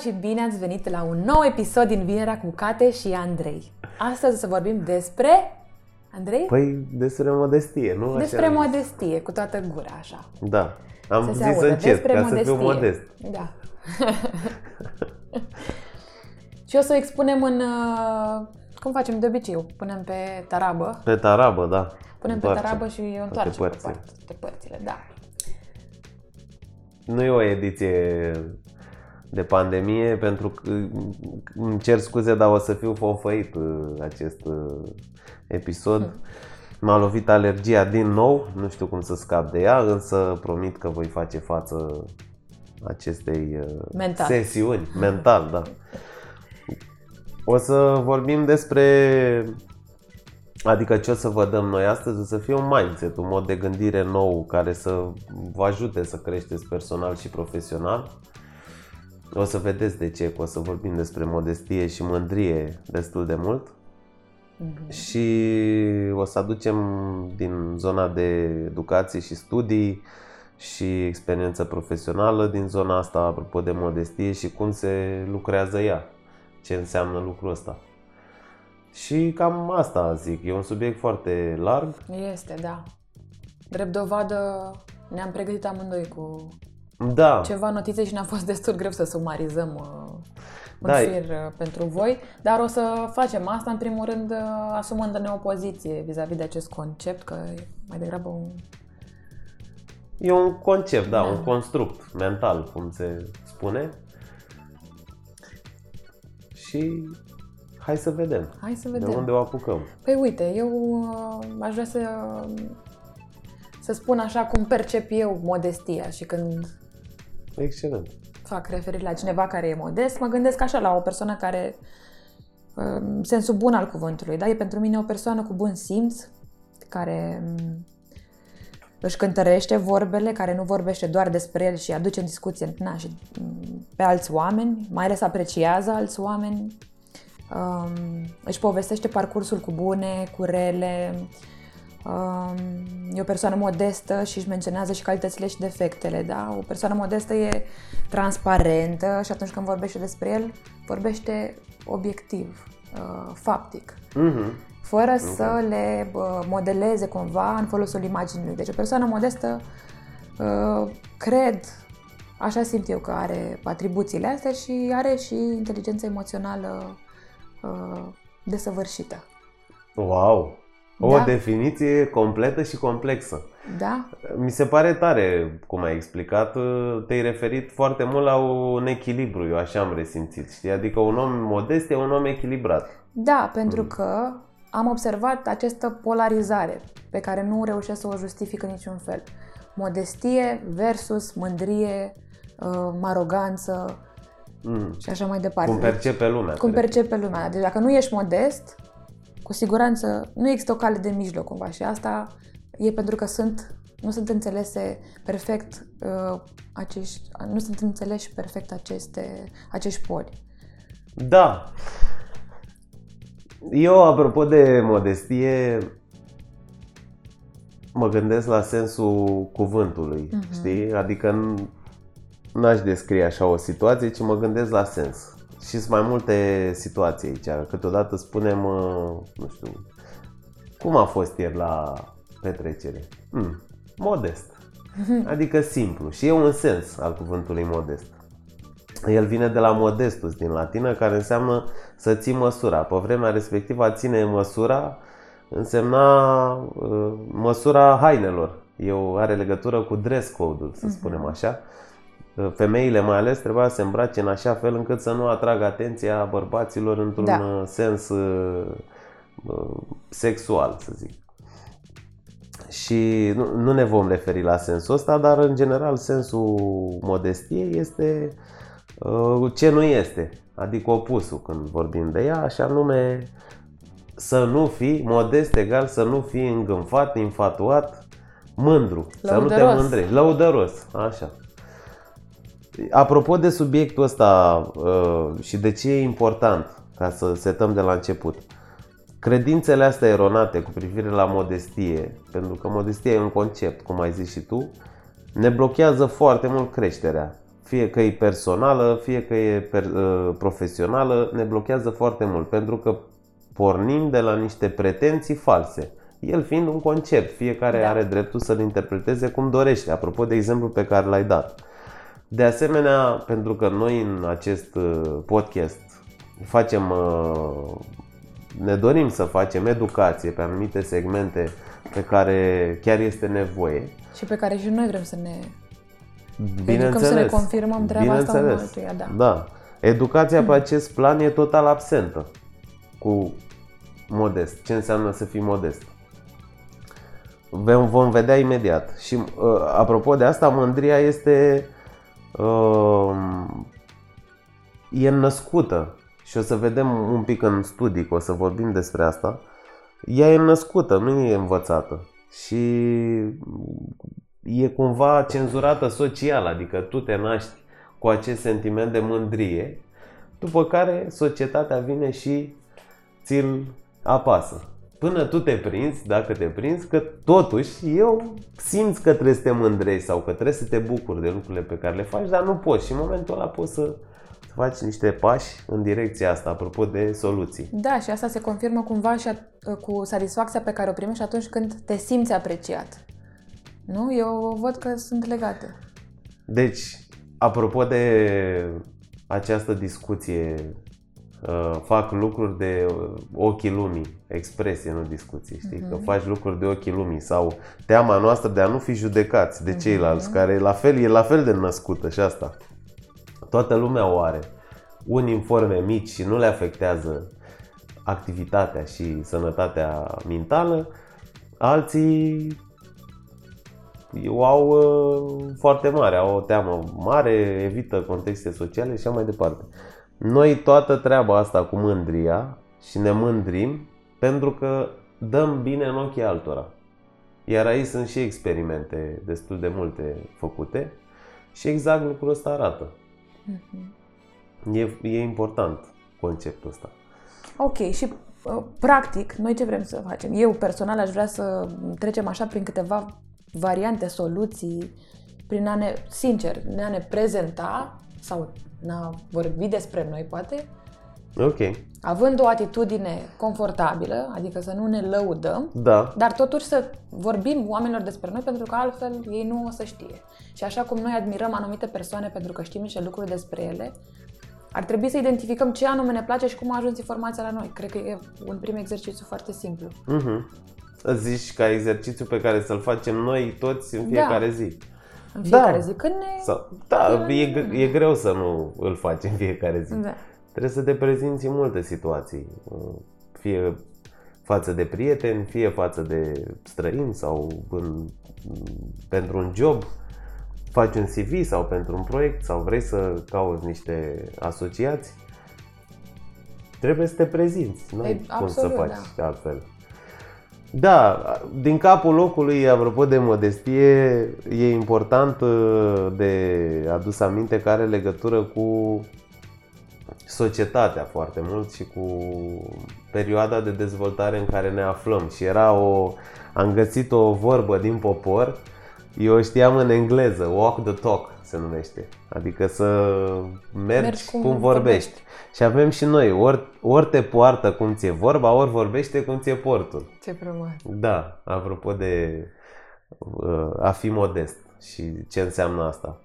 și bine ați venit la un nou episod din Vinerea cu Cate și Andrei. Astăzi o să vorbim despre... Andrei? Păi despre modestie, nu? despre așa modestie, cu toată gura, așa. Da. Am să zis să încep, ca modestie. să fiu modest. Da. și o să o expunem în... uh, Cum facem de obicei? Punem pe tarabă. Pe tarabă, da. Punem Întoarce. pe tarabă și o întoarcem pe părțile. toate părțile, da. Nu e o ediție de pandemie pentru că îmi cer scuze, dar o să fiu fonfăit uh, acest uh, episod. M-a lovit alergia din nou, nu știu cum să scap de ea, însă promit că voi face față acestei uh, Mental. sesiuni. Mental, da. O să vorbim despre Adică ce o să vă dăm noi astăzi o să fie un mindset, un mod de gândire nou care să vă ajute să creșteți personal și profesional. O să vedeți de ce, că o să vorbim despre modestie și mândrie destul de mult. Și o să aducem din zona de educație și studii și experiență profesională din zona asta, apropo de modestie și cum se lucrează ea, ce înseamnă lucrul ăsta. Și cam asta zic, e un subiect foarte larg. Este, da. Drept dovadă, ne-am pregătit amândoi cu Da, ceva notițe și ne-a fost destul greu să sumarizăm uh, un Da, fir uh, pentru voi, dar o să facem asta în primul rând uh, asumându-ne o poziție vis-a-vis de acest concept, că e mai degrabă un... e un concept, da, Da. un construct mental, cum se spune. Și hai să vedem Hai să de vedem. unde o apucăm. Păi uite, eu uh, aș vrea să, să spun așa cum percep eu modestia și când Excelent. fac referire la cineva care e modest, mă gândesc așa la o persoană care, în sensul bun al cuvântului, da? E pentru mine o persoană cu bun simț, care m, își cântărește vorbele, care nu vorbește doar despre el și aduce în discuție na, și m, pe alți oameni, mai ales apreciază alți oameni, um, își povestește parcursul cu bune, cu rele, um, e o persoană modestă și își menționează și calitățile și defectele, da? O persoană modestă e transparentă și atunci când vorbește despre el, vorbește obiectiv, uh, faptic Mhm. fără să le bă, modeleze cumva în folosul imaginii. Deci o persoană modestă, uh, cred, așa simt eu că are atribuțiile astea și are și inteligența emoțională uh, desăvârșită. Wow! O Da. definiție completă și complexă. Da? Mi se pare tare cum ai explicat, te-ai referit foarte mult la un echilibru, eu așa am resimțit, știi? Adică un om modest e un om echilibrat. Da, pentru că am observat această polarizare pe care nu reușesc să o justific în niciun fel. Modestie versus mândrie, uh, aroganță Mm. și așa mai departe. Cum percepe lumea. cum cred. percepe lumea. Deci dacă nu ești modest, cu siguranță nu există o cale de mijloc cumva și asta e pentru că sunt, nu sunt înțelese perfect uh, acești, nu sunt înțeleși perfect aceste, acești poli. Da. Eu, apropo de modestie, mă gândesc la sensul cuvântului, Mhm. știi? Adică n- n-aș descrie așa o situație, ci mă gândesc la sens. Și sunt mai multe situații aici. Câteodată spunem, uh, nu știu, cum a fost ieri la petrecere? Hmm, modest. Adică simplu. Și e un sens al cuvântului modest. El vine de la modestus din latină, care înseamnă să ții măsura. Pe vremea respectivă a ține măsura însemna uh, măsura hainelor. Eu are legătură cu dress code-ul, să spunem așa. Uh, Femeile mai ales trebuia să se îmbrace în așa fel încât să nu atragă atenția bărbaților într-un Da. uh, sens uh, uh, sexual, să zic. Și nu, nu ne vom referi la sensul ăsta, dar în general sensul modestiei este uh, ce nu este, adică opusul când vorbim de ea, așa nume să nu fii modest egal, să nu fii îngânfat, infatuat, mândru, să nu te Lăudăros. mândrești, lăudăros, așa. Apropo de subiectul ăsta uh, și de ce e important, ca să setăm de la început, credințele astea eronate cu privire la modestie, pentru că modestia e un concept, cum ai zis și tu, ne blochează foarte mult creșterea. fie că e personală, fie că e per, uh, profesională, ne blochează foarte mult pentru că pornim de la niște pretenții false. El fiind un concept, fiecare da. are dreptul să-l interpreteze cum dorește, apropo de exemplu pe care l-ai dat. De asemenea, pentru că noi în acest uh, podcast facem, uh, ne dorim să facem educație pe anumite segmente pe care chiar este nevoie. Și pe care și noi vrem să ne Bineînțeles. să ne confirmăm treaba asta unul altuia, da. da. Educația pe acest plan e total absentă cu modest. Ce înseamnă să fii modest? Vom vedea imediat. Și uh, apropo de asta, mândria este uh, e născută și o să vedem un pic în studii, că o să vorbim despre asta. Ea e născută, nu e învățată. Și e cumva cenzurată social, adică tu te naști cu acest sentiment de mândrie, după care societatea vine și ți-l apasă. Până tu te prinzi, dacă te prinzi, că totuși eu simți că trebuie să te mândrezi sau că trebuie să te bucuri de lucrurile pe care le faci, dar nu poți și în momentul ăla poți să faci niște pași în direcția asta, apropo de soluții. Da, și asta se confirmă cumva și cu satisfacția pe care o primești atunci când te simți apreciat. Nu? Eu văd că sunt legate. Deci, apropo de această discuție, uh, fac lucruri de ochii lumii, expresie, nu discuție, știi? Uh-huh. Că mhm. faci lucruri de ochii lumii sau teama noastră de a nu fi judecați de mhm. ceilalți, uh-huh. care la fel, e la fel de născută și asta. Toată lumea o are. Unii în forme mici și nu le afectează activitatea și sănătatea mentală, alții o au uh, foarte mare, au o teamă mare, evită contexte sociale și așa mai departe. Noi toată treaba asta cu mândria și ne mândrim pentru că dăm bine în ochii altora. Iar aici sunt și experimente destul de multe făcute și exact lucrul ăsta arată. Mm-hmm. E, e important conceptul ăsta. Ok, și uh, practic, noi ce vrem să facem? Eu personal aș vrea să trecem așa prin câteva variante, soluții, prin a ne, sincer, ne a ne prezenta sau a vorbi despre noi, poate. Ok. Având o atitudine confortabilă, adică să nu ne lăudăm, da. dar totuși să vorbim oamenilor despre noi, pentru că altfel ei nu o să știe. Și așa cum noi admirăm anumite persoane pentru că știm niște lucruri despre ele, ar trebui să identificăm ce anume ne place și cum a ajuns informația la noi. Cred că e un prim exercițiu foarte simplu. Uh-huh zici ca exercițiu pe care să-l facem noi toți în fiecare da. zi. În fiecare da. zi. Când ne... Sau, da, e, e greu să nu îl faci în fiecare zi. Da. Trebuie să te prezinți în multe situații. Fie față de prieteni, fie față de străini sau în, pentru un job, faci un CV sau pentru un proiect sau vrei să cauți niște asociați, trebuie să te prezinți. Nu ai cum să faci da. altfel. Da, din capul locului, apropo de modestie, e important uh, de adus aminte că are legătură cu societatea foarte mult și cu perioada de dezvoltare în care ne aflăm. Și era o, am găsit o vorbă din popor, eu o știam în engleză, walk the talk se numește. Adică să mergi, mergi cum, cum vorbești. Și avem și noi, ori, ori te poartă cum ți-e vorba, ori vorbește cum ți-e portul. Ce frumos. Da, apropo de uh, a fi modest și ce înseamnă asta.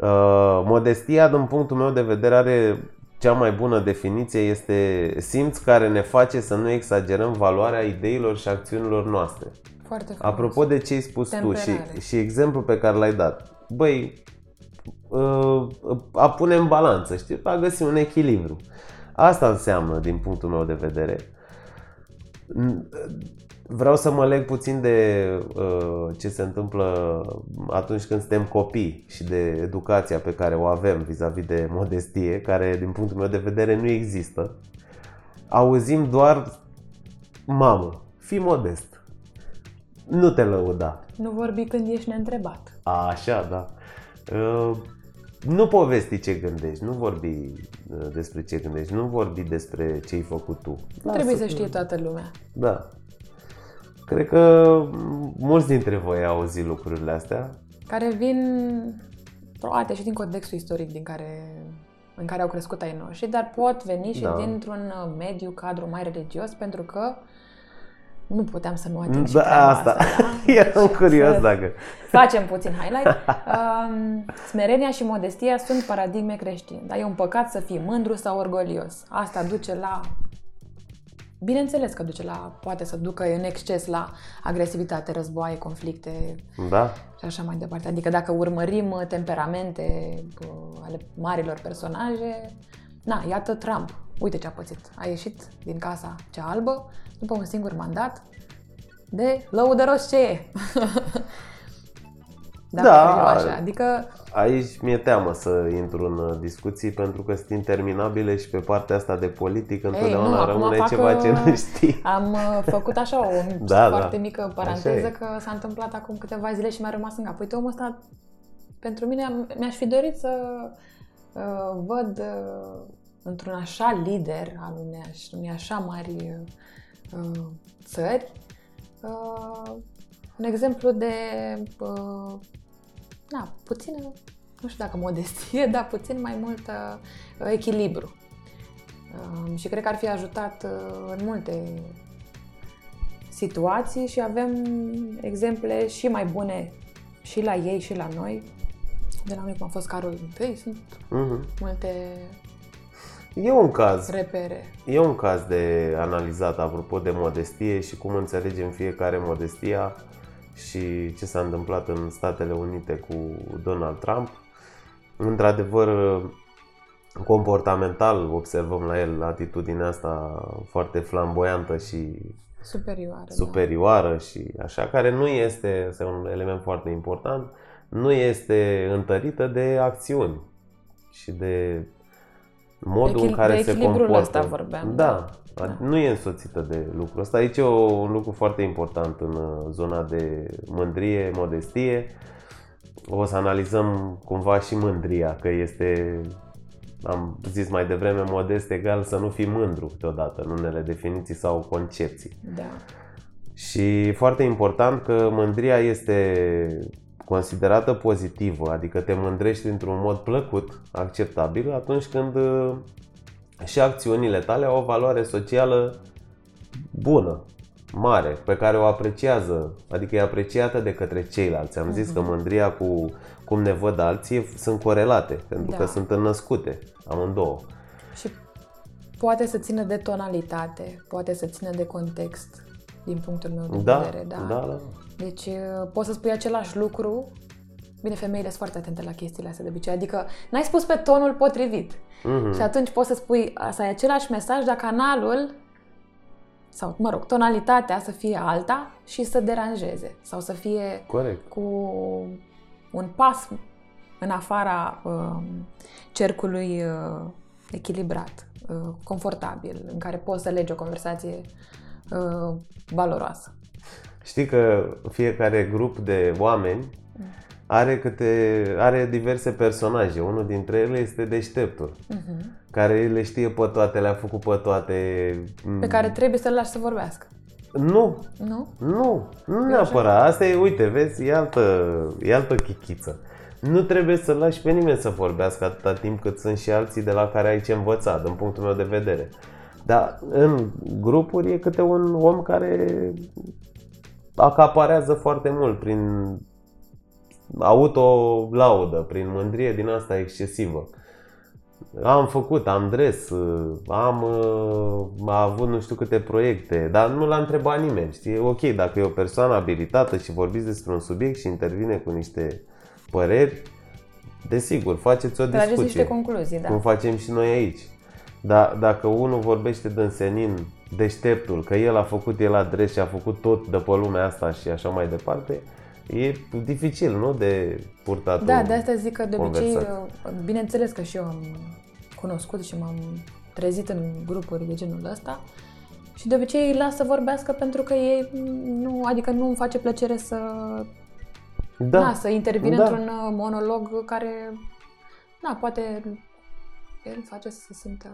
Uh, modestia, din punctul meu de vedere, are cea mai bună definiție este simț care ne face să nu exagerăm valoarea ideilor și acțiunilor noastre. Foarte frumos. Apropo de ce ai spus Temperare. tu și, și exemplul pe care l-ai dat. Băi, Uh, a pune în balanță, știi, a găsi un echilibru. Asta înseamnă, din punctul meu de vedere. Vreau să mă leg puțin de uh, ce se întâmplă atunci când suntem copii și de educația pe care o avem vis-a-vis de modestie, care din punctul meu de vedere nu există. Auzim doar mamă, fii modest. Nu te lăuda. Nu vorbi când ești neîntrebat. A, așa, da. Uh, nu povesti ce gândești, nu vorbi uh, despre ce gândești, nu vorbi despre ce ai făcut tu. Nu trebuie să știe toată lumea. Da. Cred că mulți dintre voi au auzit lucrurile astea. Care vin poate și din contextul istoric din care, în care au crescut ai noștri, dar pot veni și Da. dintr-un uh, mediu, cadru mai religios, pentru că nu puteam să nu ating și Da, treaba asta. asta. da? Eram curios Să dacă... Facem puțin highlight. Um, smerenia și modestia sunt paradigme creștine, dar e un păcat să fii mândru sau orgolios. Asta duce la Bineînțeles că duce la, poate să ducă în exces la agresivitate, războaie, conflicte Da? și așa mai departe. Adică dacă urmărim uh, temperamente uh, ale marilor personaje, na, iată Trump, uite ce a pățit. A ieșit din casa cea albă după un singur mandat de lăudăros ce e. Dacă Da. privim Așa. Adică, Aici mi-e teamă să intru în uh, discuții pentru că sunt interminabile și pe partea asta de politic întotdeauna nu, acum rămâne fac, ceva ce uh, nu știi. am uh, făcut așa o Da, da. foarte mică Așa paranteză e. că s-a întâmplat acum câteva zile și mi-a rămas în cap. Uite, omul ăsta, pentru mine, am- mi-aș fi dorit să uh, văd uh, într-un așa lider al unei, aș- unei așa mari uh, țări uh, un exemplu de uh, na, puțină, nu știu dacă modestie, dar puțin mai mult uh, echilibru. Uh, și cred că ar fi ajutat uh, în multe situații și avem exemple și mai bune și la ei și la noi. De la noi cum a fost Carol I, sunt Mhm. multe E un caz. repere. E un caz de analizat apropo de modestie și cum înțelegem fiecare modestia și ce s-a întâmplat în Statele Unite cu Donald Trump. Într-adevăr, comportamental observăm la el atitudinea asta foarte flamboiantă și Superioare. superioară și așa, care nu este, este un element foarte important, nu este întărită de acțiuni și de modul în Echil- care de se echilibrul comportă. ăsta vorbeam, Da, da. nu e însoțită de lucrul ăsta. Aici e o, un lucru foarte important în uh, zona de mândrie, modestie. O să analizăm cumva și mândria, că este, am zis mai devreme, modest egal să nu fii mândru câteodată în unele definiții sau concepții. Da. Și foarte important că mândria este considerată pozitivă, adică te mândrești într-un mod plăcut, acceptabil, atunci când uh, și acțiunile tale au o valoare socială bună, mare, pe care o apreciază, adică e apreciată de către ceilalți. Am zis că mândria cu cum ne văd alții sunt corelate, pentru Da. că sunt înnăscute amândouă. Și poate să țină de tonalitate, poate să țină de context, din punctul meu de Da, vedere. da, da. Deci uh, poți să spui același lucru. Bine, femeile sunt foarte atente la chestiile astea de obicei. Adică n-ai spus pe tonul potrivit. Mhm. Și atunci poți să spui, asta e același mesaj, dar canalul sau, mă rog, tonalitatea să fie alta și să deranjeze sau să fie Corect. cu un pas în afara uh, cercului uh, echilibrat, uh, confortabil, în care poți să legi o conversație uh, valoroasă. Știi că fiecare grup de oameni are, câte, are diverse personaje. Unul dintre ele este deșteptul, Uh-huh. care le știe pe toate, le-a făcut pe toate. Pe care trebuie să-l lași să vorbească. Nu, Nu? nu, nu neapărat. Asta e, uite, vezi, e altă, e altă chichiță. Nu trebuie să lași pe nimeni să vorbească atâta timp cât sunt și alții de la care ai ce învăța, din punctul meu de vedere. Dar în grupuri e câte un om care acaparează foarte mult prin autolaudă, prin mândrie din asta excesivă. Am făcut, am dres, am uh, a avut nu știu câte proiecte, dar nu l-a întrebat nimeni, știi? Ok, dacă e o persoană abilitată și vorbiți despre un subiect și intervine cu niște păreri, desigur, faceți o Trageți niște discuție, concluzii, da. cum facem și noi aici. Dar dacă unul vorbește de însenin deșteptul, că el a făcut, el a dres și a făcut tot de pe lumea asta și așa mai departe, e dificil, nu? De purtat Da, o de asta zic că de obicei, conversație. uh, bineînțeles că și eu am cunoscut și m-am trezit în grupuri de genul ăsta și de obicei îi las să vorbească pentru că ei nu, adică nu îmi face plăcere să, Da, na, să intervin Da. într-un uh, monolog care, na, poate el face să se simtă...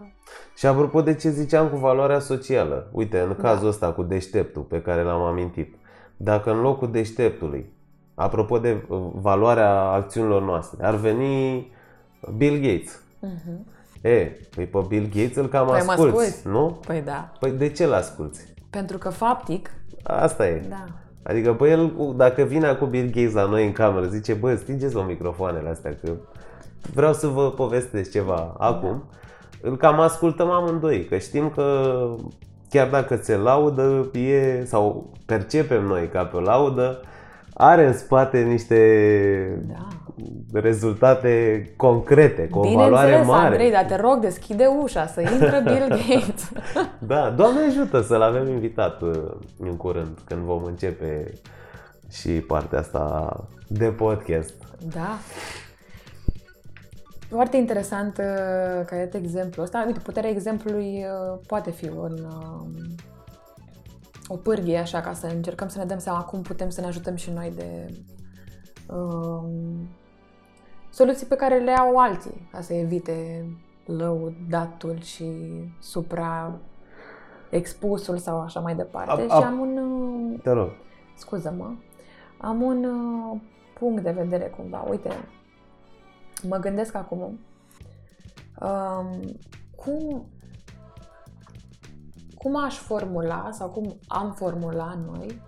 Și apropo de ce ziceam cu valoarea socială, uite, în Da. cazul ăsta cu deșteptul pe care l-am amintit, dacă în locul deșteptului apropo de uh, valoarea acțiunilor noastre, ar veni Bill Gates. Mhm. E, păi pe Bill Gates îl cam Păi mă asculți, asculți. nu? Păi da. Păi de ce l asculți? Pentru că faptic, Asta e. da. Adică, bă, el, dacă vine acum Bill Gates la noi în cameră, zice, bă, stingeți-vă microfoanele astea, că vreau să vă povestesc ceva acum, îl cam ascultăm amândoi, că știm că chiar dacă se laudă, e, sau percepem noi ca pe o laudă, are în spate niște Da. rezultate concrete, cu o valoare Bineînțeles, mare. Andrei, dar te rog, deschide ușa, să intre Bill Gates. Da, Doamne ajută să-l avem invitat uh, în curând, când vom începe și partea asta de podcast. Da. Foarte interesant uh, ca iată exemplu ăsta. Uite, puterea exemplului uh, poate fi un, uh, o pârghie așa ca să încercăm să ne dăm seama cum putem să ne ajutăm și noi de um, soluții pe care le au alții ca să evite lăudatul și supra expusul sau așa mai departe. Ap- și ap- am un uh, Te rog. scuză-mă, am un uh, punct de vedere cumva. Uite, mă gândesc acum um, cum, cum aș formula sau cum am formula noi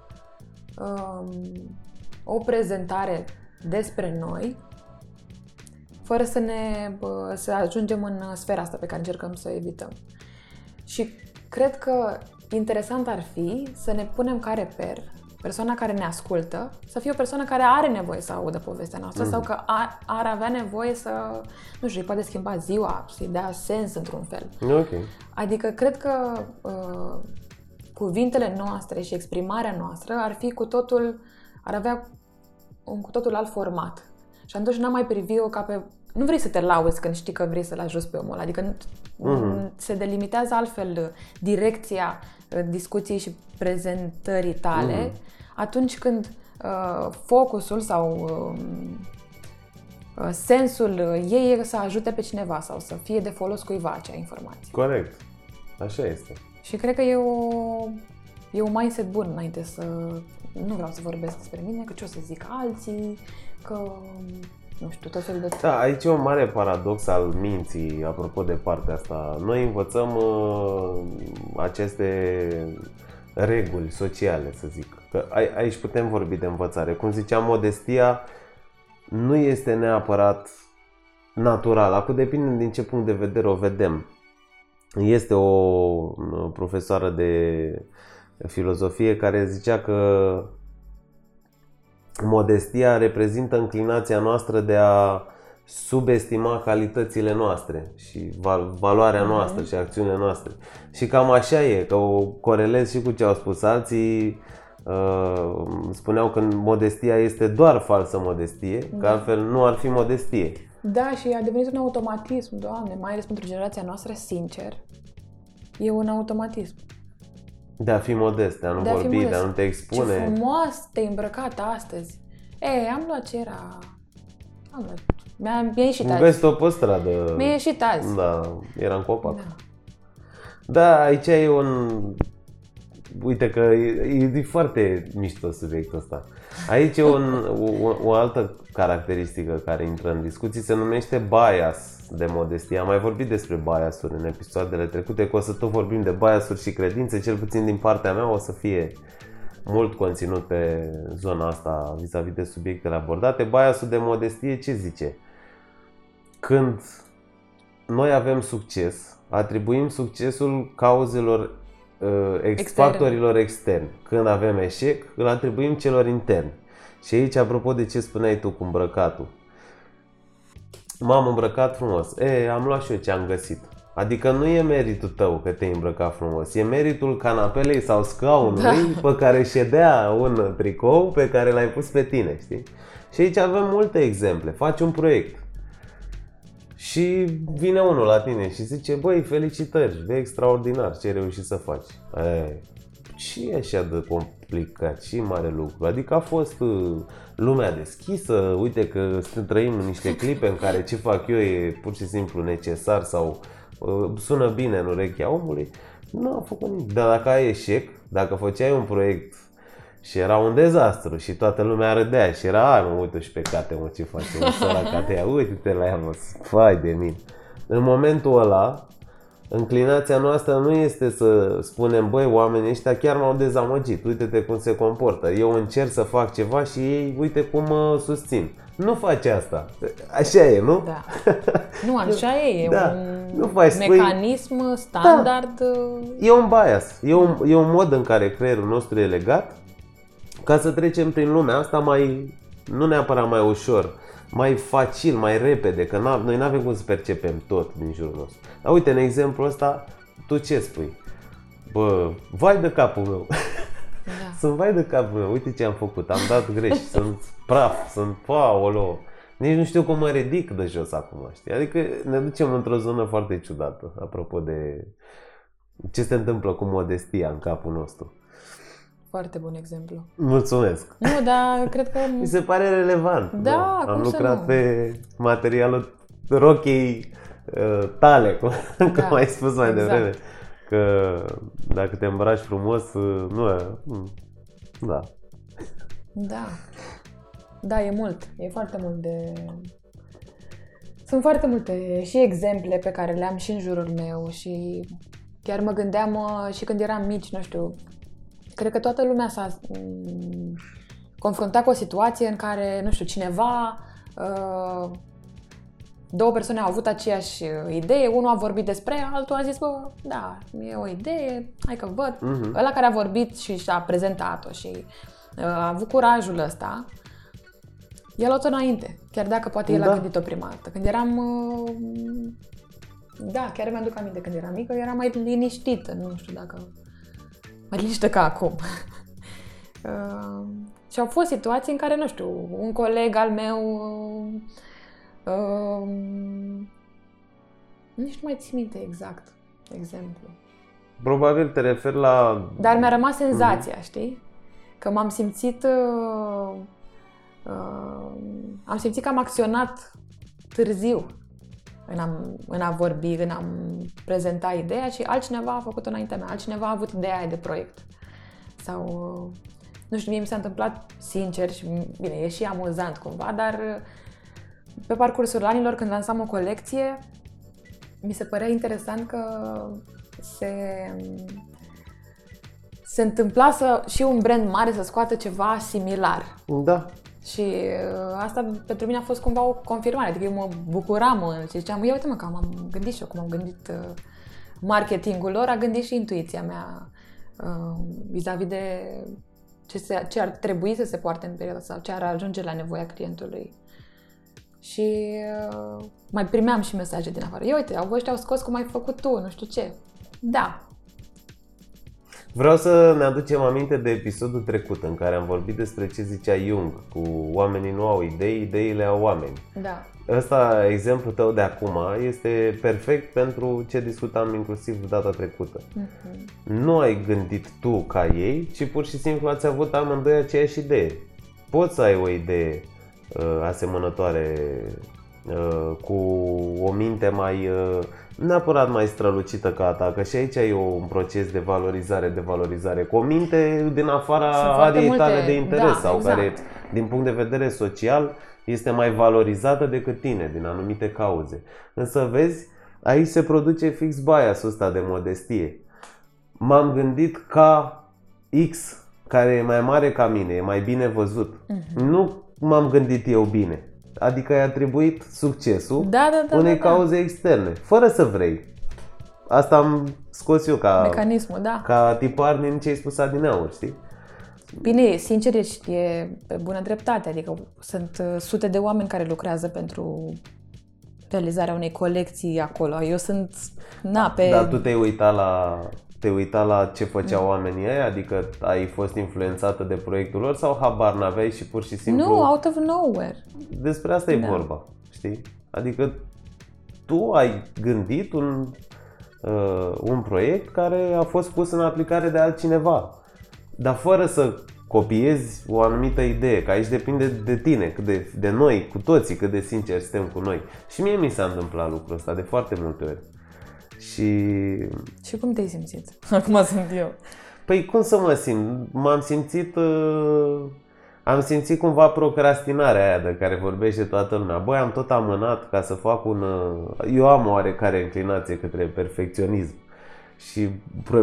um, o prezentare despre noi fără să ne bă, să ajungem în sfera asta pe care încercăm să o evităm. Și cred că interesant ar fi să ne punem ca reper persoana care ne ascultă să fie o persoană care are nevoie să audă povestea noastră Mhm. sau că ar, ar avea nevoie să, nu știu, îi poate schimba ziua, să-i dea sens într-un fel. Ok. Adică cred că uh, cuvintele noastre și exprimarea noastră ar fi cu totul, ar avea un cu totul alt format. Și atunci n-am mai privi-o ca pe... Nu vrei să te lauzi când știi că vrei să-l ajuți pe omul ăla. Adică Mhm. se delimitează altfel uh, direcția uh, discuției și prezentării tale Mhm. atunci când uh, focusul sau um, uh, sensul uh, ei e să ajute pe cineva sau să fie de folos cuiva acea informație. Corect. Așa este. Și cred că e o, e un mindset bun înainte să... Nu vreau să vorbesc despre mine, că ce o să zic alții, că... Nu știu, tot felul de... Da, aici e un mare paradox al minții, apropo de partea asta. Noi învățăm uh, aceste reguli sociale, să zic. Că ai- aici putem vorbi de învățare. Cum ziceam, modestia nu este neapărat naturală. Acum depinde din ce punct de vedere o vedem. Este o uh, profesoară de filozofie care zicea că modestia reprezintă înclinația noastră de a subestima calitățile noastre și val- valoarea Mhm. noastră și acțiunile noastre. Și cam așa e, că o corelez și cu ce au spus alții, uh, spuneau că modestia este doar falsă modestie, că Da. altfel nu ar fi modestie. Da, și a devenit un automatism, doamne, mai ales pentru generația noastră, sincer. E un automatism. De a fi modest, de a nu De a fi vorbi, de modest. a nu te Ce expune. frumos te-ai îmbrăcat astăzi. E, am luat ce era... Am luat... Mi-a, mi-a ieșit azi. Vezi-o pe stradă. Mi-a ieșit azi. Da, era în copac. Da. Da, aici e un... Uite că e, e foarte mișto subiectul ăsta. Aici e un, o, o altă caracteristică care intră în discuții, se numește bias de modestie. Am mai vorbit despre biasuri în episoadele trecute, că o să tot vorbim de biasuri și credințe, cel puțin din partea mea o să fie mult conținut pe zona asta vis-a-vis de subiectele abordate. Biasul de modestie ce zice? Când noi avem succes, atribuim succesul cauzelor uh, ex- Externe. factorilor externi. Când avem eșec, îl atribuim celor interni. Și aici, apropo de ce spuneai tu cu îmbrăcatul, m-am îmbrăcat frumos. E, am luat și eu ce am găsit. Adică nu e meritul tău că te-ai îmbrăcat frumos, e meritul canapelei sau scaunului Da. pe care ședea un tricou pe care l-ai pus pe tine, știi? Și aici avem multe exemple. Faci un proiect, și vine unul la tine și zice, băi, felicitări, e extraordinar ce ai reușit să faci. E, ce e așa de complicat, și mare lucru? Adică a fost uh, lumea deschisă, uite că st- trăim în niște clipe în care ce fac eu e pur și simplu necesar sau uh, sună bine în urechea omului. Nu a făcut nimic. Dar dacă ai eșec, dacă făceai un proiect Și era un dezastru și toată lumea râdea și era, ai mă, uite și pe cate, mă, ce face, mă, sora catea, uite-te la ea, mă, fai de mine. În momentul ăla, înclinația noastră nu este să spunem, băi, oamenii ăștia chiar m-au dezamăgit, uite-te cum se comportă. Eu încerc să fac ceva și ei, uite cum mă susțin. Nu faci asta. Așa e, nu? Da. Nu, așa e. E Da. un Nu faci, spui- mecanism standard. uh, E un bias, e un, e un mod în care creierul nostru e legat ca să trecem prin lumea asta mai, nu neapărat mai ușor, mai facil, mai repede, că n- noi nu avem cum să percepem tot din jurul nostru. Dar uite, în exemplu ăsta, tu ce spui? Bă, vai de capul meu, Da. sunt vai de capul meu, uite ce am făcut, am dat greș, sunt praf, sunt paolo. Nici nu știu cum mă ridic de jos acum, știi? Adică ne ducem într-o zonă foarte ciudată, apropo de ce se întâmplă cu modestia în capul nostru. Foarte bun exemplu. Mulțumesc! Nu, dar cred că... Mi se pare relevant. Da, Am cum să lucrat nu? pe materialul rochei uh, tale, cum, Da, cum ai spus mai exact. devreme. Că dacă te îmbraci frumos, uh, nu e... mm, Da. Da. Da, e mult. E foarte mult de... Sunt foarte multe și exemple pe care le am și în jurul meu și chiar mă gândeam uh, și când eram mici, nu știu, cred că toată lumea s-a mm, confruntat cu o situație în care, nu știu, cineva, uh, două persoane au avut aceeași uh, idee, unul a vorbit despre ea, altul a zis, bă, da, e o idee, hai că văd. Mhm. Ăla care a vorbit și și-a prezentat-o și uh, a avut curajul ăsta, i-a luat-o înainte, chiar dacă poate el Da. a gândit-o prima dată. Când eram... uh, Da, chiar mi-aduc aminte, când eram mică, eram mai liniștită, nu știu dacă... Mai liniștită ca acum. Uh, și au fost situații în care, nu știu, un coleg al meu... Uh, uh, nici nu mai țin minte exact exemplu. Probabil te referi la... Dar mi-a rămas senzația, știi? Că m-am simțit... Uh, uh, am simțit că am acționat târziu în a, în a vorbi, în a prezenta ideea și altcineva a făcut-o înaintea mea, altcineva a avut ideea aia de proiect. Sau, uh, nu știu, mie mi s-a întâmplat sincer și, bine, e și amuzant cumva, dar uh, pe parcursul anilor, când lansam o colecție, mi se părea interesant că se, se întâmpla să, și un brand mare să scoată ceva similar. Da. Și uh, asta pentru mine a fost cumva o confirmare, adică eu mă bucuram uh, și ziceam, ia uite mă că am gândit și eu cum am gândit uh, marketingul lor, a gândit și intuiția mea uh, vis-a-vis de ce, se, ce ar trebui să se poarte în perioada sau ce ar ajunge la nevoia clientului. Și uh, mai primeam și mesaje din afară. Ia uite, au ăștia au scos cum ai făcut tu, nu știu ce. Da, Vreau să ne aducem aminte de episodul trecut în care am vorbit despre ce zicea Jung cu oamenii nu au idei, ideile au oameni. da, Ăsta, exemplul tău de acum, este perfect pentru ce discutam inclusiv data trecută. Mhm. Nu ai gândit tu ca ei, ci pur și simplu ați avut amândoi aceeași idee. Poți să ai o idee uh, asemănătoare uh, cu o minte mai, uh, neapărat mai strălucită ca a ta, că și aici e un proces de valorizare, de valorizare, cu o minte din afara Sunt foarte ariei multe- tale de interes da, sau exact. care, din punct de vedere social, este mai valorizată decât tine, din anumite cauze. Însă, vezi, aici se produce fix bias-ul ăsta de modestie. M-am gândit ca X, care e mai mare ca mine, e mai bine văzut. Mhm. Nu m-am gândit eu bine. Adică ai atribuit succesul Da, da, da, unei da, da. cauze externe, fără să vrei. Asta am scos eu ca, mecanismul, da. ca tipar din ce ai spus adineauri, știi? Bine, sincer, ești, e pe bună dreptate, adică sunt uh, sute de oameni care lucrează pentru realizarea unei colecții acolo. Eu sunt, na, pe... Dar tu te-ai uitat la te uita la ce făceau oamenii ăia? Adică ai fost influențată de proiectul lor sau habar n-aveai și pur și simplu... Nu, out of nowhere. Despre asta e Da. vorba, știi? Adică tu ai gândit un, uh, un proiect care a fost pus în aplicare de altcineva, dar fără să copiezi o anumită idee, că aici depinde de tine, cât de, de noi, cu toții, cât de sinceri suntem cu noi. Și mie mi s-a întâmplat lucrul ăsta de foarte multe ori. Și Și cum te-ai simțit? Acum sunt eu. Păi cum să mă simt? M-am simțit... Uh, am simțit cumva procrastinarea aia de care vorbește toată lumea. Băi, am tot amânat ca să fac un... Uh, eu am oarecare inclinație către perfecționism. Și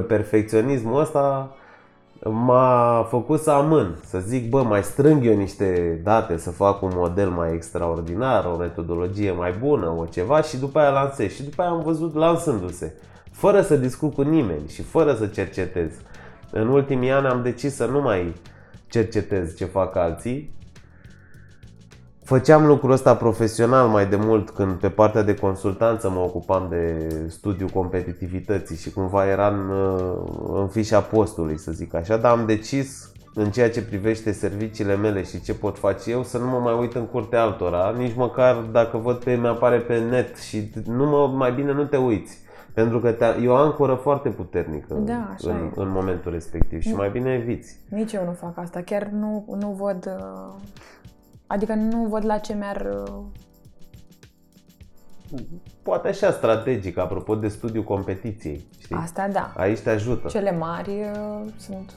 perfecționismul ăsta m-a făcut să amân, să zic, bă, mai strâng eu niște date, să fac un model mai extraordinar, o metodologie mai bună, o ceva și după aia lansez. Și după aia am văzut lansându-se, fără să discut cu nimeni și fără să cercetez. În ultimii ani am decis să nu mai cercetez ce fac alții, Făceam lucrul ăsta profesional mai de mult când pe partea de consultanță mă ocupam de studiu competitivității și cumva era în, în fișa postului, să zic așa, dar am decis în ceea ce privește serviciile mele și ce pot face eu să nu mă mai uit în curtea altora, nici măcar dacă văd pe mi apare pe net și nu mă, mai bine nu te uiți. Pentru că te, e o ancoră foarte puternică da, în, în momentul respectiv și mai bine eviți. Nici eu nu fac asta, chiar nu, nu văd uh Adică nu văd la ce mi-ar... Uh, Poate așa strategic, apropo de studiul competiției. Știi? Asta da. Aici te ajută. Cele mari uh, sunt...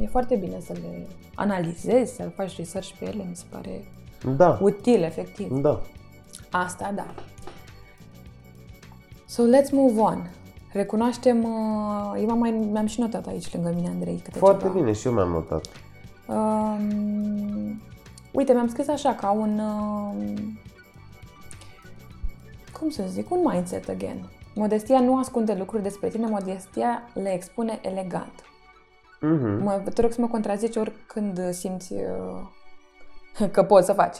E foarte bine să le analizezi, să faci research pe ele, mi se pare da. util, efectiv. Da. Asta da. So let's move on. Recunoaștem, uh, eu m-am, mai, mi-am și notat aici lângă mine, Andrei, câte Foarte ceva. bine, și eu mi-am notat. Um, Uite, mi-am scris așa ca un... Uh, cum să zic? Un mindset again. Modestia nu ascunde lucruri despre tine, modestia le expune elegant. Mm-hmm. Mă, te rog să mă contrazici oricând simți uh, că poți să faci.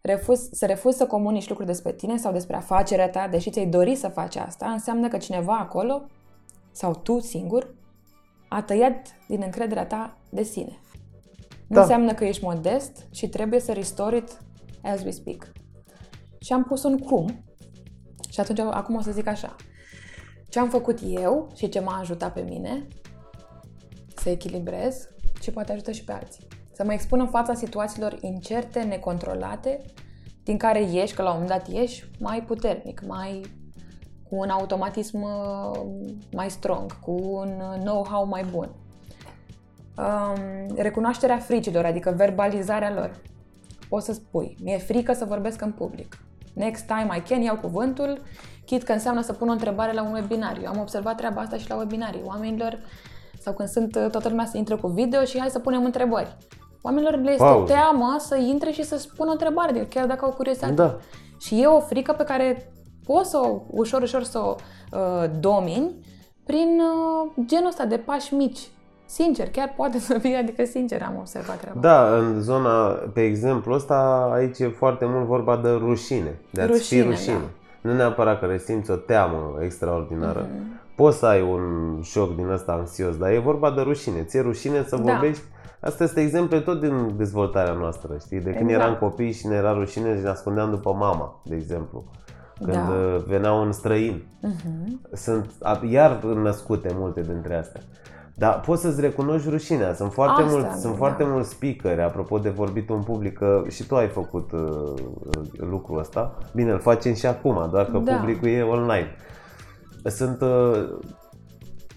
Refuz, să refuzi să comunici lucruri despre tine sau despre afacerea ta, deși ți-ai dori să faci asta, înseamnă că cineva acolo, sau tu singur, a tăiat din încrederea ta de sine. Nu da. înseamnă că ești modest și trebuie să restore it as we speak. Și am pus un cum. Și atunci, acum o să zic așa. Ce am făcut eu și ce m-a ajutat pe mine să echilibrez și poate ajută și pe alții. Să mă expun în fața situațiilor incerte, necontrolate, din care ieși, că la un moment dat ieși mai puternic, mai cu un automatism uh, mai strong, cu un know-how mai bun um, recunoașterea fricilor, adică verbalizarea lor. Poți să spui, mi-e frică să vorbesc în public. Next time I can iau cuvântul, chit că înseamnă să pun o întrebare la un webinar. Eu am observat treaba asta și la webinarii. Oamenilor, sau când sunt toată lumea să intre cu video și hai să punem întrebări. Oamenilor le este Pauză. teamă să intre și să spună o întrebare, chiar dacă au curiozitate. Da. Și e o frică pe care poți să o, ușor, ușor să o uh, domini prin uh, genul ăsta de pași mici. Sincer, chiar poate să fie, adică sincer am observat treaba. Da, în zona, pe exemplu ăsta, aici e foarte mult vorba de rușine, de a-ți rușine, fi rușine. Da. Nu neapărat că resimți o teamă extraordinară. Mm-hmm. Poți să ai un șoc din ăsta anxios, dar e vorba de rușine. Ți-e rușine să da. vorbești Asta este exemplu tot din dezvoltarea noastră, știi? De când exact. eram copii și ne era rușine și ne ascundeam după mama, de exemplu. Când da. venea un străin. Uh-huh. Sunt iar născute multe dintre astea. Dar poți să-ți recunoști rușinea. Sunt foarte, Asta, mulți, sunt da. foarte mulți speakeri, apropo de vorbit în public, că și tu ai făcut uh, lucrul ăsta. Bine, îl facem și acum, doar că da. publicul e online. Sunt... Uh,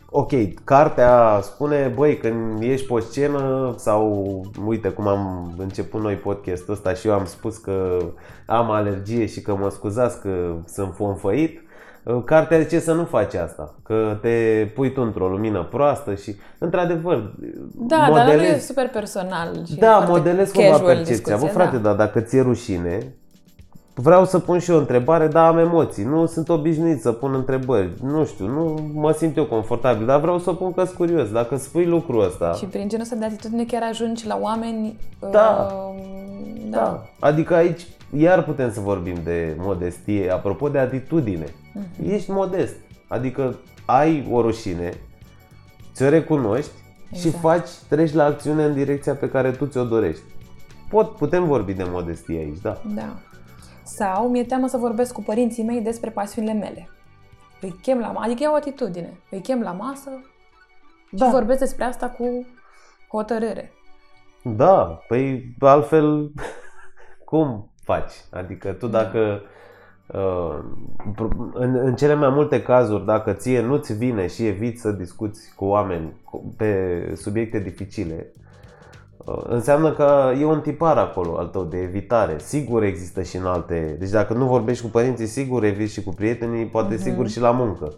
ok, cartea spune, băi, când ești pe scenă sau, uite cum am început noi podcastul ăsta și eu am spus că am alergie și că mă scuzați că sunt fonfăit, Cartea ce să nu faci asta, că te pui tu într-o lumină proastă și, într-adevăr, Da, modelezi... dar nu e super personal și Da, modelezi cumva percepția. Bă, frate, da. da, dacă ți-e rușine, vreau să pun și eu o întrebare, dar am emoții. Nu sunt obișnuit să pun întrebări. Nu știu, nu mă simt eu confortabil, dar vreau să o pun că curios. Dacă spui lucrul ăsta... Și prin genul ăsta de atitudine chiar ajungi la oameni... Da. Uh, da. da. Adică aici iar putem să vorbim de modestie, apropo de atitudine. Uh-huh. Ești modest, adică ai o rușine, ți-o recunoști exact. și faci, treci la acțiune în direcția pe care tu ți-o dorești. Pot, putem vorbi de modestie aici, da. Da. Sau mi-e teamă să vorbesc cu părinții mei despre pasiunile mele. Îi chem la masă, adică e o atitudine. Îi chem la masă da. și vorbesc despre asta cu hotărâre. Da, păi altfel cum faci? Adică tu dacă Uh, în, în cele mai multe cazuri, dacă ție nu-ți vine și eviți să discuți cu oameni pe subiecte dificile, uh, înseamnă că e un tipar acolo al tău de evitare. Sigur există și în alte... Deci dacă nu vorbești cu părinții, sigur eviți și cu prietenii, poate uh-huh. sigur și la muncă.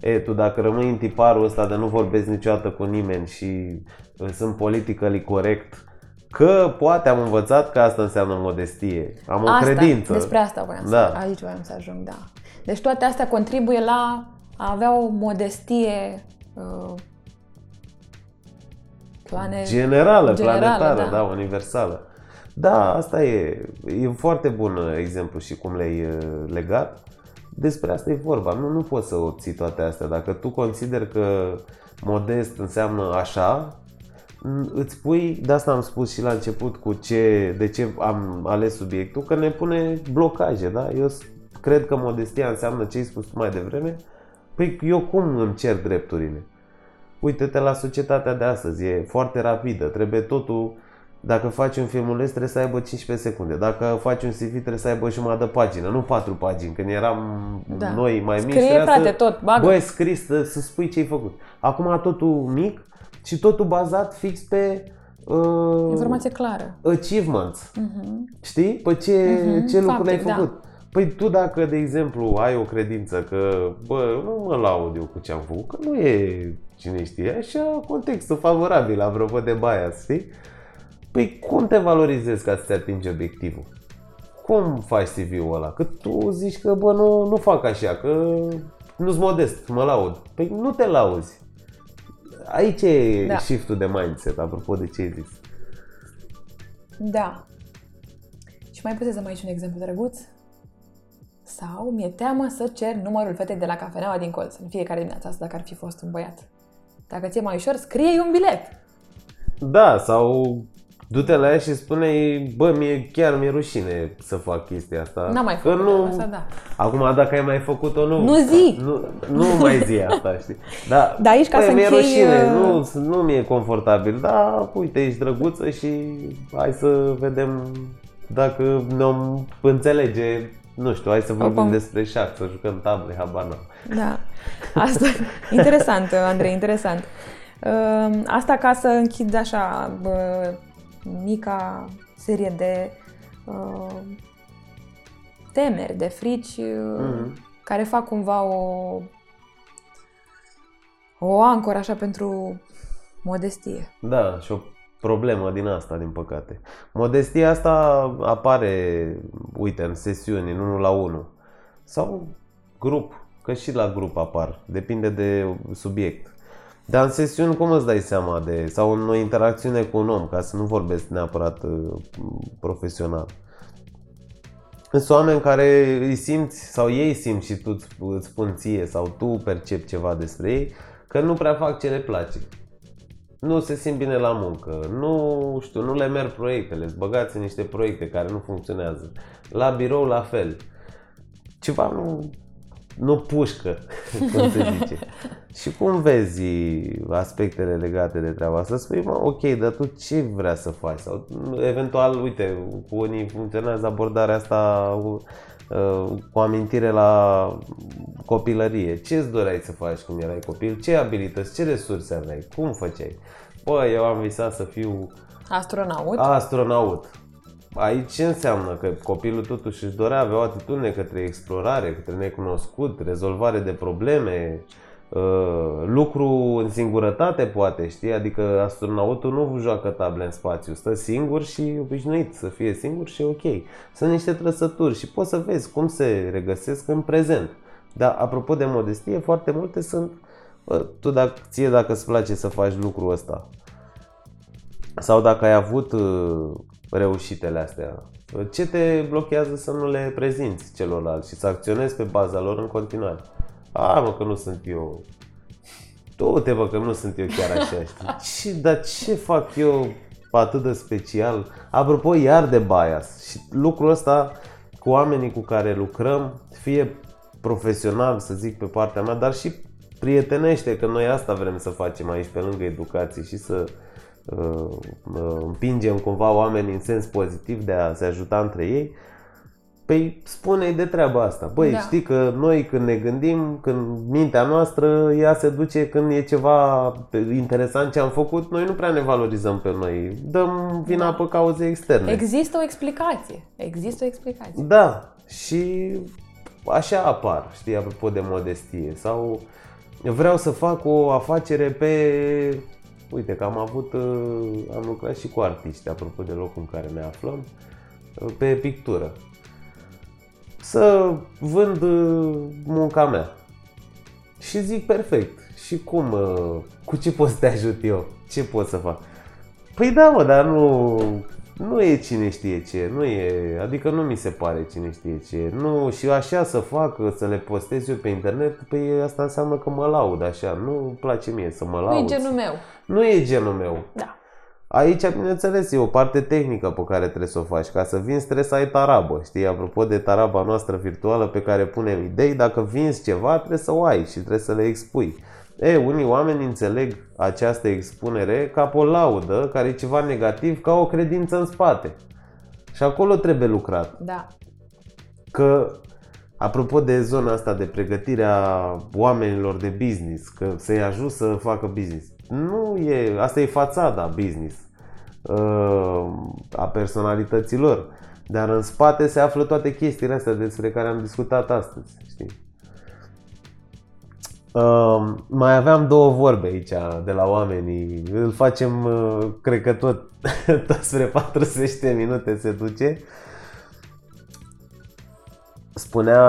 E, tu dacă rămâi în tiparul ăsta de nu vorbesc niciodată cu nimeni și uh, sunt politically corect, Că poate am învățat că asta înseamnă modestie. Am o asta, credință. Despre asta voiam da. să, aici voiam să ajung, da. Deci toate astea contribuie la a avea o modestie uh, plane... generală, generală, planetară, da. da, universală. Da, asta e. E un foarte bun exemplu și cum le-ai uh, legat. Despre asta e vorba. Nu, nu poți să obții toate astea. Dacă tu consideri că modest înseamnă așa, îți pui, de asta am spus și la început cu ce, de ce am ales subiectul, că ne pune blocaje, da? Eu cred că modestia înseamnă ce ai spus tu mai devreme, păi eu cum îmi cer drepturile? Uite-te la societatea de astăzi, e foarte rapidă, trebuie totul, dacă faci un filmuleț trebuie să aibă 15 secunde, dacă faci un CV trebuie să aibă jumătate de pagină, nu patru pagini, când eram da. noi mai mici, Scrie, frate, să, tot, bagă. Băi, scris, să, să spui ce ai făcut. Acum totul mic, și totul bazat fix pe uh, informație clară. Achievements. Uh-huh. Știi? Pe ce, uh-huh. ce lucruri ai da. făcut. Da. Păi tu dacă, de exemplu, ai o credință că, bă, nu mă laud eu cu ce am făcut, că nu e, cine știe, așa contextul favorabil, apropo de bias, știi? Păi cum te valorizezi ca să-ți atingi obiectivul? Cum faci CV-ul ăla? Că tu zici că, bă, nu, nu fac așa, că nu-s modest, mă laud. Păi nu te lauzi. Aici e da. shift de mindset, apropo de ce ai zis. Da. Și mai puteți să mai aici un exemplu drăguț? Sau mi-e teamă să cer numărul fetei de la cafeneaua din colț în fiecare dimineață asta dacă ar fi fost un băiat. Dacă ți-e mai ușor, scrie un bilet. Da, sau Du-te la ea și spune bă, mie, chiar mi-e rușine să fac chestia asta. N-am mai făcut nu... asta, da. Acum, dacă ai mai făcut-o, nu... Nu zi! Nu, nu mai zi asta, știi? Da, da aici ca bă, să mi-e închei... rușine, uh, nu, nu mi-e confortabil. Da, uite, ești drăguță și hai să vedem dacă ne-om înțelege nu știu, hai să vorbim Opam. despre șac, să jucăm table, habar Da, asta, interesant, Andrei, interesant. Uh, asta ca să închid așa mica serie de uh, temeri, de frici mm-hmm. care fac cumva o o ancoră așa pentru modestie. Da, și o problemă din asta, din păcate. Modestia asta apare, uite, în sesiuni, în unul la unul. Sau grup, că și la grup apar, depinde de subiect. Dar în sesiuni cum îți dai seama de, sau în o interacțiune cu un om, ca să nu vorbesc neapărat uh, profesional. Sunt oameni care îi simți sau ei simt și tu îți spun ție sau tu percepi ceva despre ei că nu prea fac ce le place. Nu se simt bine la muncă, nu știu, nu le merg proiectele, îți băgați în niște proiecte care nu funcționează. La birou la fel. Ceva nu, nu pușcă, cum se zice. și cum vezi aspectele legate de treaba asta? Spui, mă, ok, dar tu ce vrea să faci? Sau eventual, uite, cu unii funcționează abordarea asta uh, cu amintire la copilărie. Ce îți doreai să faci când erai copil? Ce abilități, ce resurse aveai? Cum făceai? Bă, eu am visat să fiu astronaut. Astronaut. Aici ce înseamnă? Că copilul totuși își dorea, avea o atitudine către explorare, către necunoscut, rezolvare de probleme, uh, lucru în singurătate poate, știi? Adică astronautul nu joacă table în spațiu, stă singur și obișnuit să fie singur și e ok. Sunt niște trăsături și poți să vezi cum se regăsesc în prezent. Dar apropo de modestie, foarte multe sunt bă, tu dacă, ție dacă îți place să faci lucrul ăsta sau dacă ai avut uh, reușitele astea? Ce te blochează să nu le prezinți celorlalți și să acționezi pe baza lor în continuare? A, mă, că nu sunt eu. Tu te bă, că nu sunt eu chiar așa, știi? Ce, dar ce fac eu atât de special? Apropo, iar de bias. Și lucrul ăsta cu oamenii cu care lucrăm, fie profesional, să zic, pe partea mea, dar și prietenește, că noi asta vrem să facem aici pe lângă educație și să Uh, împingem cumva oamenii în sens pozitiv de a se ajuta între ei, Păi spune de treaba asta. Băi, Da. da. știi că noi când ne gândim, când mintea noastră, ea se duce când e ceva interesant ce am făcut, noi nu prea ne valorizăm pe noi. Dăm vina Da. pe cauze externe. Există o explicație. Există o explicație. Da, și așa apar, știi, apropo de modestie. Sau vreau să fac o afacere pe... Uite că am avut, uh, am lucrat și cu artiști, apropo de locul în care ne aflăm, uh, pe pictură. Să vând uh, munca mea. Și zic perfect. Și cum, uh, cu ce pot să te ajut eu? Ce pot să fac? Păi da, mă, dar nu, nu e cine știe ce, nu e, adică nu mi se pare cine știe ce. Nu, și așa să fac, să le postez eu pe internet, păi asta înseamnă că mă laud așa, nu place mie să mă Nu laud. e genul meu. Nu e genul meu. Da. Aici, bineînțeles, e o parte tehnică pe care trebuie să o faci. Ca să vinzi trebuie să ai tarabă. Știi, apropo de taraba noastră virtuală pe care punem idei, dacă vinzi ceva, trebuie să o ai și trebuie să le expui. E, unii oameni înțeleg această expunere ca pe o laudă, care e ceva negativ, ca o credință în spate. Și acolo trebuie lucrat. Da. Că, apropo de zona asta de pregătire a oamenilor de business, că să-i ajut să facă business, nu e, asta e fațada business uh, a personalităților. Dar în spate se află toate chestiile astea despre care am discutat astăzi, știi? Uh, mai aveam două vorbe aici de la oamenii. Îl facem, uh, cred că tot, tot spre 40 de minute se duce. Spunea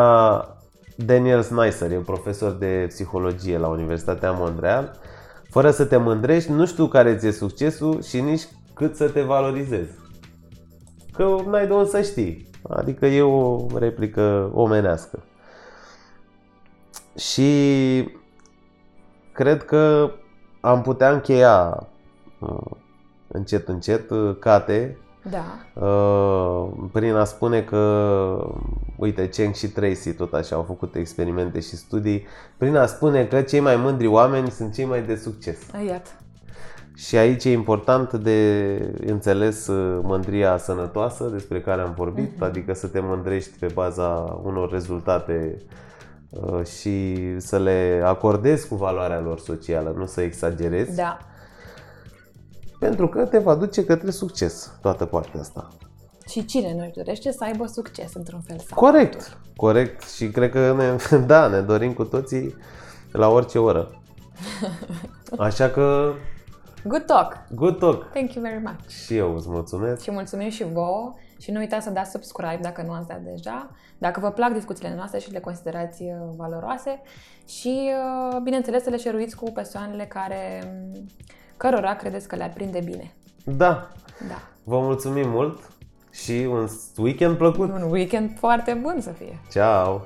Daniel Snyder, e un profesor de psihologie la Universitatea Montreal, fără să te mândrești, nu știu care ți-e succesul și nici cât să te valorizezi. Că n-ai de unde să știi. Adică e o replică omenească. Și cred că am putea încheia uh, încet, încet, uh, Cate, Da. Uh, prin a spune că, uite, Cheng și Tracy tot așa au făcut experimente și studii, prin a spune că cei mai mândri oameni sunt cei mai de succes. Iată. Și aici e important de înțeles uh, mândria sănătoasă despre care am vorbit, Mhm. adică să te mândrești pe baza unor rezultate uh, și să le acordezi cu valoarea lor socială, nu să exagerezi, Da. pentru că te va duce către succes toată partea asta. Și cine nu-și dorește să aibă succes într-un fel sau Corect, corect. Și cred că ne, da, ne dorim cu toții la orice oră. Așa că, Good talk! good talk! Thank you very much! Și eu îți mulțumesc. Și mulțumim și vouă și nu uitați să dați subscribe dacă nu ați dat deja, dacă vă plac discuțiile noastre și le considerați uh, valoroase și, uh, bineînțeles, să le șeruiți cu persoanele care, cărora credeți că le-ar prinde bine. Da, Da. vă mulțumim mult și un weekend plăcut. Un weekend foarte bun să fie! Ciao!